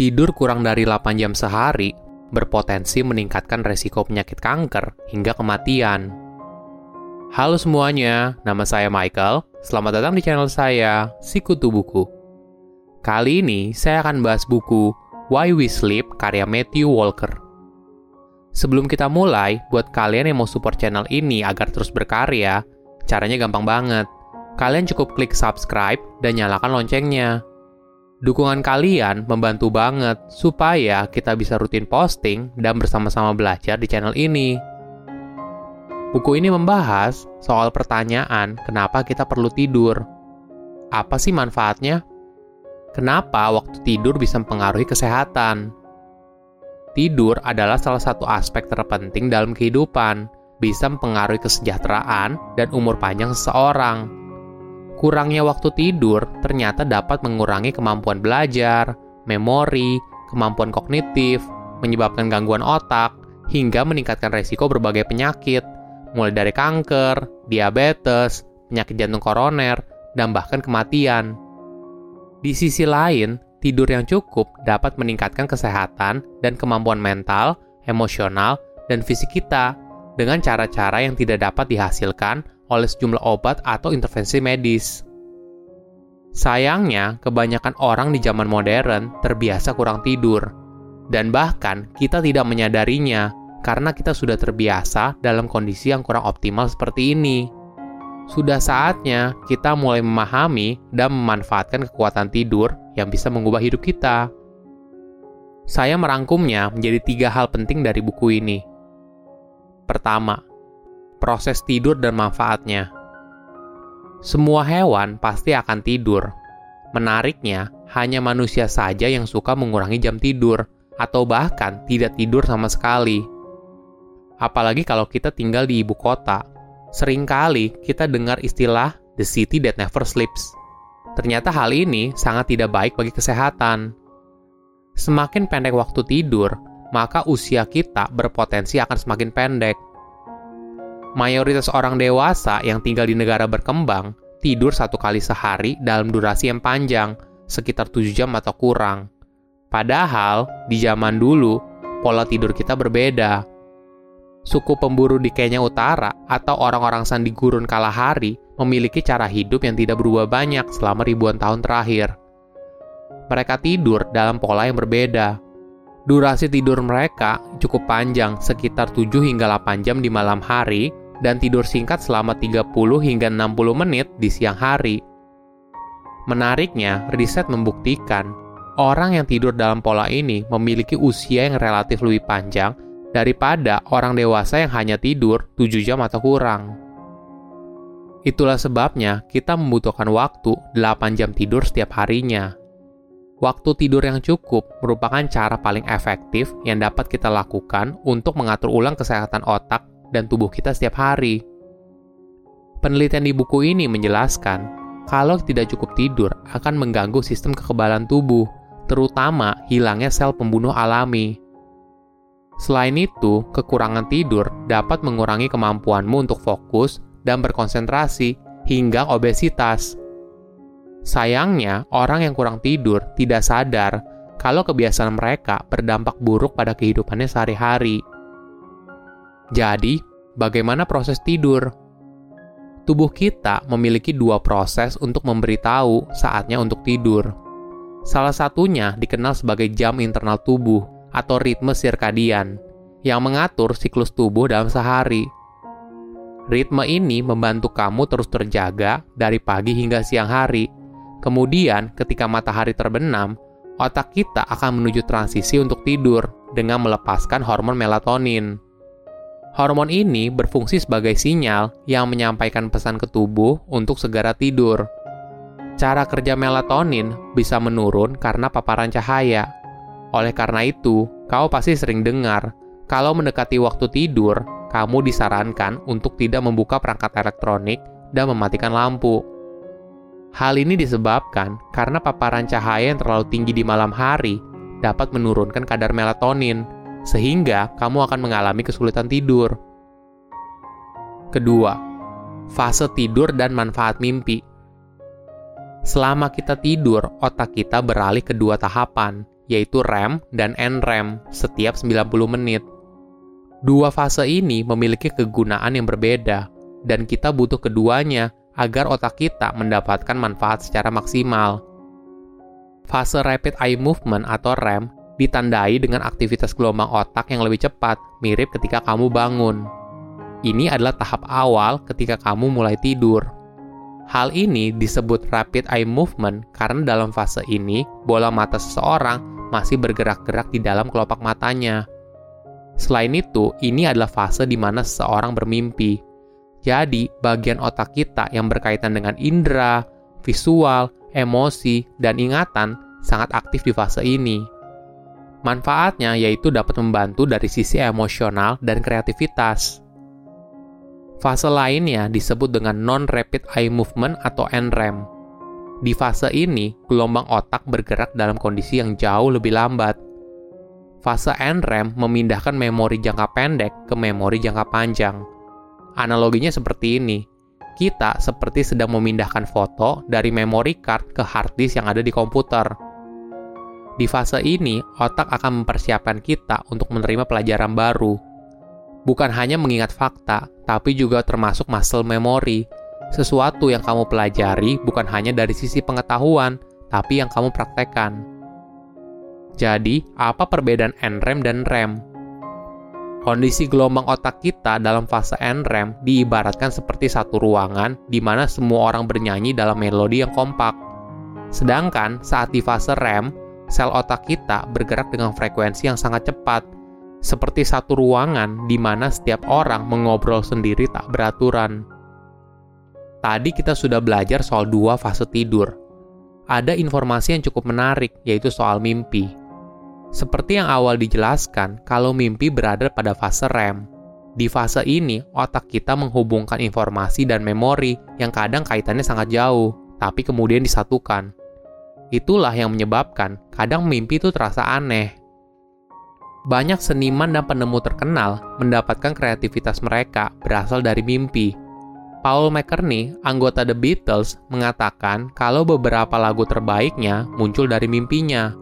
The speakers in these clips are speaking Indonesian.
Tidur kurang dari 8 jam sehari berpotensi meningkatkan resiko penyakit kanker hingga kematian. Halo semuanya, nama saya Michael. Selamat datang di channel saya, Sikutu Buku. Kali ini saya akan bahas buku Why We Sleep karya Matthew Walker. Sebelum kita mulai, buat kalian yang mau support channel ini agar terus berkarya, caranya gampang banget. Kalian cukup klik subscribe dan nyalakan loncengnya Dukungan kalian membantu banget supaya kita bisa rutin posting dan bersama-sama belajar di channel ini. Buku ini membahas soal pertanyaan kenapa kita perlu tidur. Apa sih manfaatnya? Kenapa waktu tidur bisa mempengaruhi kesehatan? Tidur adalah salah satu aspek terpenting dalam kehidupan, bisa mempengaruhi kesejahteraan dan umur panjang seseorang kurangnya waktu tidur ternyata dapat mengurangi kemampuan belajar, memori, kemampuan kognitif, menyebabkan gangguan otak, hingga meningkatkan resiko berbagai penyakit, mulai dari kanker, diabetes, penyakit jantung koroner, dan bahkan kematian. Di sisi lain, tidur yang cukup dapat meningkatkan kesehatan dan kemampuan mental, emosional, dan fisik kita dengan cara-cara yang tidak dapat dihasilkan oleh sejumlah obat atau intervensi medis. Sayangnya, kebanyakan orang di zaman modern terbiasa kurang tidur, dan bahkan kita tidak menyadarinya karena kita sudah terbiasa dalam kondisi yang kurang optimal seperti ini. Sudah saatnya kita mulai memahami dan memanfaatkan kekuatan tidur yang bisa mengubah hidup kita. Saya merangkumnya menjadi tiga hal penting dari buku ini. Pertama, proses tidur dan manfaatnya. Semua hewan pasti akan tidur. Menariknya, hanya manusia saja yang suka mengurangi jam tidur, atau bahkan tidak tidur sama sekali. Apalagi kalau kita tinggal di ibu kota. Seringkali kita dengar istilah the city that never sleeps. Ternyata hal ini sangat tidak baik bagi kesehatan. Semakin pendek waktu tidur, maka usia kita berpotensi akan semakin pendek mayoritas orang dewasa yang tinggal di negara berkembang tidur satu kali sehari dalam durasi yang panjang, sekitar 7 jam atau kurang. Padahal, di zaman dulu, pola tidur kita berbeda. Suku pemburu di Kenya Utara atau orang-orang sandi gurun Kalahari memiliki cara hidup yang tidak berubah banyak selama ribuan tahun terakhir. Mereka tidur dalam pola yang berbeda. Durasi tidur mereka cukup panjang, sekitar 7 hingga 8 jam di malam hari dan tidur singkat selama 30 hingga 60 menit di siang hari. Menariknya, riset membuktikan orang yang tidur dalam pola ini memiliki usia yang relatif lebih panjang daripada orang dewasa yang hanya tidur 7 jam atau kurang. Itulah sebabnya kita membutuhkan waktu 8 jam tidur setiap harinya. Waktu tidur yang cukup merupakan cara paling efektif yang dapat kita lakukan untuk mengatur ulang kesehatan otak dan tubuh kita setiap hari. Penelitian di buku ini menjelaskan kalau tidak cukup tidur akan mengganggu sistem kekebalan tubuh, terutama hilangnya sel pembunuh alami. Selain itu, kekurangan tidur dapat mengurangi kemampuanmu untuk fokus dan berkonsentrasi hingga obesitas. Sayangnya, orang yang kurang tidur tidak sadar kalau kebiasaan mereka berdampak buruk pada kehidupannya sehari-hari. Jadi, bagaimana proses tidur? Tubuh kita memiliki dua proses untuk memberitahu saatnya untuk tidur. Salah satunya dikenal sebagai jam internal tubuh atau ritme sirkadian yang mengatur siklus tubuh dalam sehari. Ritme ini membantu kamu terus terjaga dari pagi hingga siang hari. Kemudian, ketika matahari terbenam, otak kita akan menuju transisi untuk tidur dengan melepaskan hormon melatonin. Hormon ini berfungsi sebagai sinyal yang menyampaikan pesan ke tubuh untuk segera tidur. Cara kerja melatonin bisa menurun karena paparan cahaya. Oleh karena itu, kau pasti sering dengar kalau mendekati waktu tidur, kamu disarankan untuk tidak membuka perangkat elektronik dan mematikan lampu. Hal ini disebabkan karena paparan cahaya yang terlalu tinggi di malam hari dapat menurunkan kadar melatonin, sehingga kamu akan mengalami kesulitan tidur. Kedua, fase tidur dan manfaat mimpi. Selama kita tidur, otak kita beralih ke dua tahapan, yaitu REM dan NREM, setiap 90 menit. Dua fase ini memiliki kegunaan yang berbeda, dan kita butuh keduanya agar otak kita mendapatkan manfaat secara maksimal. Fase Rapid Eye Movement atau REM ditandai dengan aktivitas gelombang otak yang lebih cepat, mirip ketika kamu bangun. Ini adalah tahap awal ketika kamu mulai tidur. Hal ini disebut rapid eye movement karena dalam fase ini bola mata seseorang masih bergerak-gerak di dalam kelopak matanya. Selain itu, ini adalah fase di mana seseorang bermimpi. Jadi, bagian otak kita yang berkaitan dengan indera, visual, emosi, dan ingatan sangat aktif di fase ini. Manfaatnya yaitu dapat membantu dari sisi emosional dan kreativitas. Fase lainnya disebut dengan non-rapid eye movement atau NREM. Di fase ini, gelombang otak bergerak dalam kondisi yang jauh lebih lambat. Fase NREM memindahkan memori jangka pendek ke memori jangka panjang. Analoginya seperti ini. Kita seperti sedang memindahkan foto dari memory card ke hard disk yang ada di komputer. Di fase ini, otak akan mempersiapkan kita untuk menerima pelajaran baru, bukan hanya mengingat fakta, tapi juga termasuk muscle memory. Sesuatu yang kamu pelajari bukan hanya dari sisi pengetahuan, tapi yang kamu praktekkan. Jadi, apa perbedaan NREM dan REM? Kondisi gelombang otak kita dalam fase NREM diibaratkan seperti satu ruangan di mana semua orang bernyanyi dalam melodi yang kompak. Sedangkan saat di fase REM, sel otak kita bergerak dengan frekuensi yang sangat cepat – seperti satu ruangan di mana setiap orang mengobrol sendiri tak beraturan. Tadi kita sudah belajar soal dua fase tidur. Ada informasi yang cukup menarik, yaitu soal mimpi. Seperti yang awal dijelaskan, kalau mimpi berada pada fase REM. Di fase ini, otak kita menghubungkan informasi dan memori yang kadang kaitannya sangat jauh, tapi kemudian disatukan. Itulah yang menyebabkan kadang mimpi itu terasa aneh, banyak seniman dan penemu terkenal mendapatkan kreativitas mereka berasal dari mimpi. Paul McCartney, anggota The Beatles, mengatakan kalau beberapa lagu terbaiknya muncul dari mimpinya.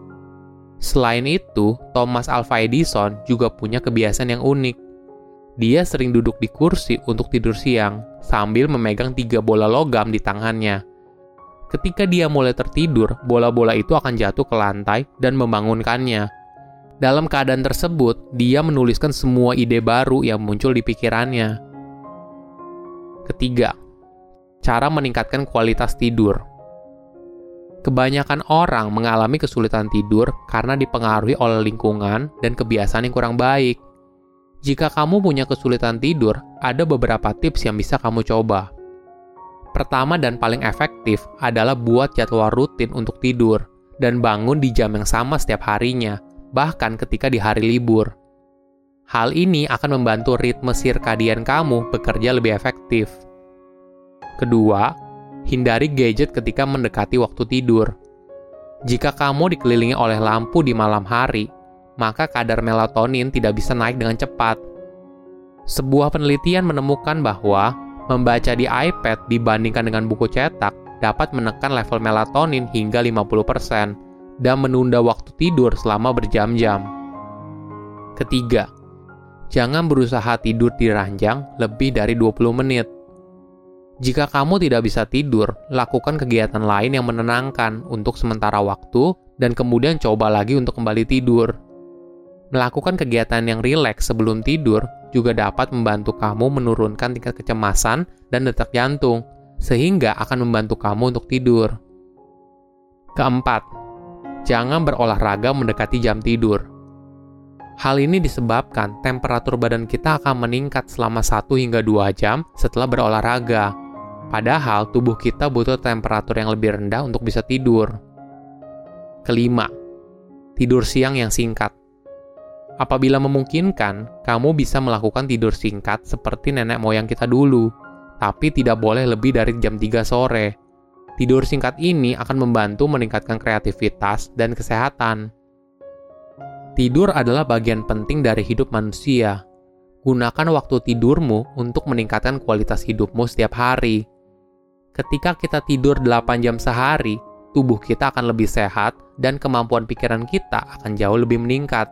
Selain itu, Thomas Alva Edison juga punya kebiasaan yang unik. Dia sering duduk di kursi untuk tidur siang, sambil memegang tiga bola logam di tangannya. Ketika dia mulai tertidur, bola-bola itu akan jatuh ke lantai dan membangunkannya. Dalam keadaan tersebut, dia menuliskan semua ide baru yang muncul di pikirannya. Ketiga, cara meningkatkan kualitas tidur. Kebanyakan orang mengalami kesulitan tidur karena dipengaruhi oleh lingkungan dan kebiasaan yang kurang baik. Jika kamu punya kesulitan tidur, ada beberapa tips yang bisa kamu coba. Pertama dan paling efektif adalah buat jadwal rutin untuk tidur dan bangun di jam yang sama setiap harinya bahkan ketika di hari libur. Hal ini akan membantu ritme sirkadian kamu bekerja lebih efektif. Kedua, hindari gadget ketika mendekati waktu tidur. Jika kamu dikelilingi oleh lampu di malam hari, maka kadar melatonin tidak bisa naik dengan cepat. Sebuah penelitian menemukan bahwa membaca di iPad dibandingkan dengan buku cetak dapat menekan level melatonin hingga 50%, dan menunda waktu tidur selama berjam-jam. Ketiga, jangan berusaha tidur di ranjang lebih dari 20 menit. Jika kamu tidak bisa tidur, lakukan kegiatan lain yang menenangkan untuk sementara waktu dan kemudian coba lagi untuk kembali tidur. Melakukan kegiatan yang rileks sebelum tidur juga dapat membantu kamu menurunkan tingkat kecemasan dan detak jantung, sehingga akan membantu kamu untuk tidur. Keempat, jangan berolahraga mendekati jam tidur. Hal ini disebabkan temperatur badan kita akan meningkat selama 1 hingga 2 jam setelah berolahraga. Padahal tubuh kita butuh temperatur yang lebih rendah untuk bisa tidur. Kelima, tidur siang yang singkat. Apabila memungkinkan, kamu bisa melakukan tidur singkat seperti nenek moyang kita dulu, tapi tidak boleh lebih dari jam 3 sore Tidur singkat ini akan membantu meningkatkan kreativitas dan kesehatan. Tidur adalah bagian penting dari hidup manusia. Gunakan waktu tidurmu untuk meningkatkan kualitas hidupmu setiap hari. Ketika kita tidur 8 jam sehari, tubuh kita akan lebih sehat dan kemampuan pikiran kita akan jauh lebih meningkat.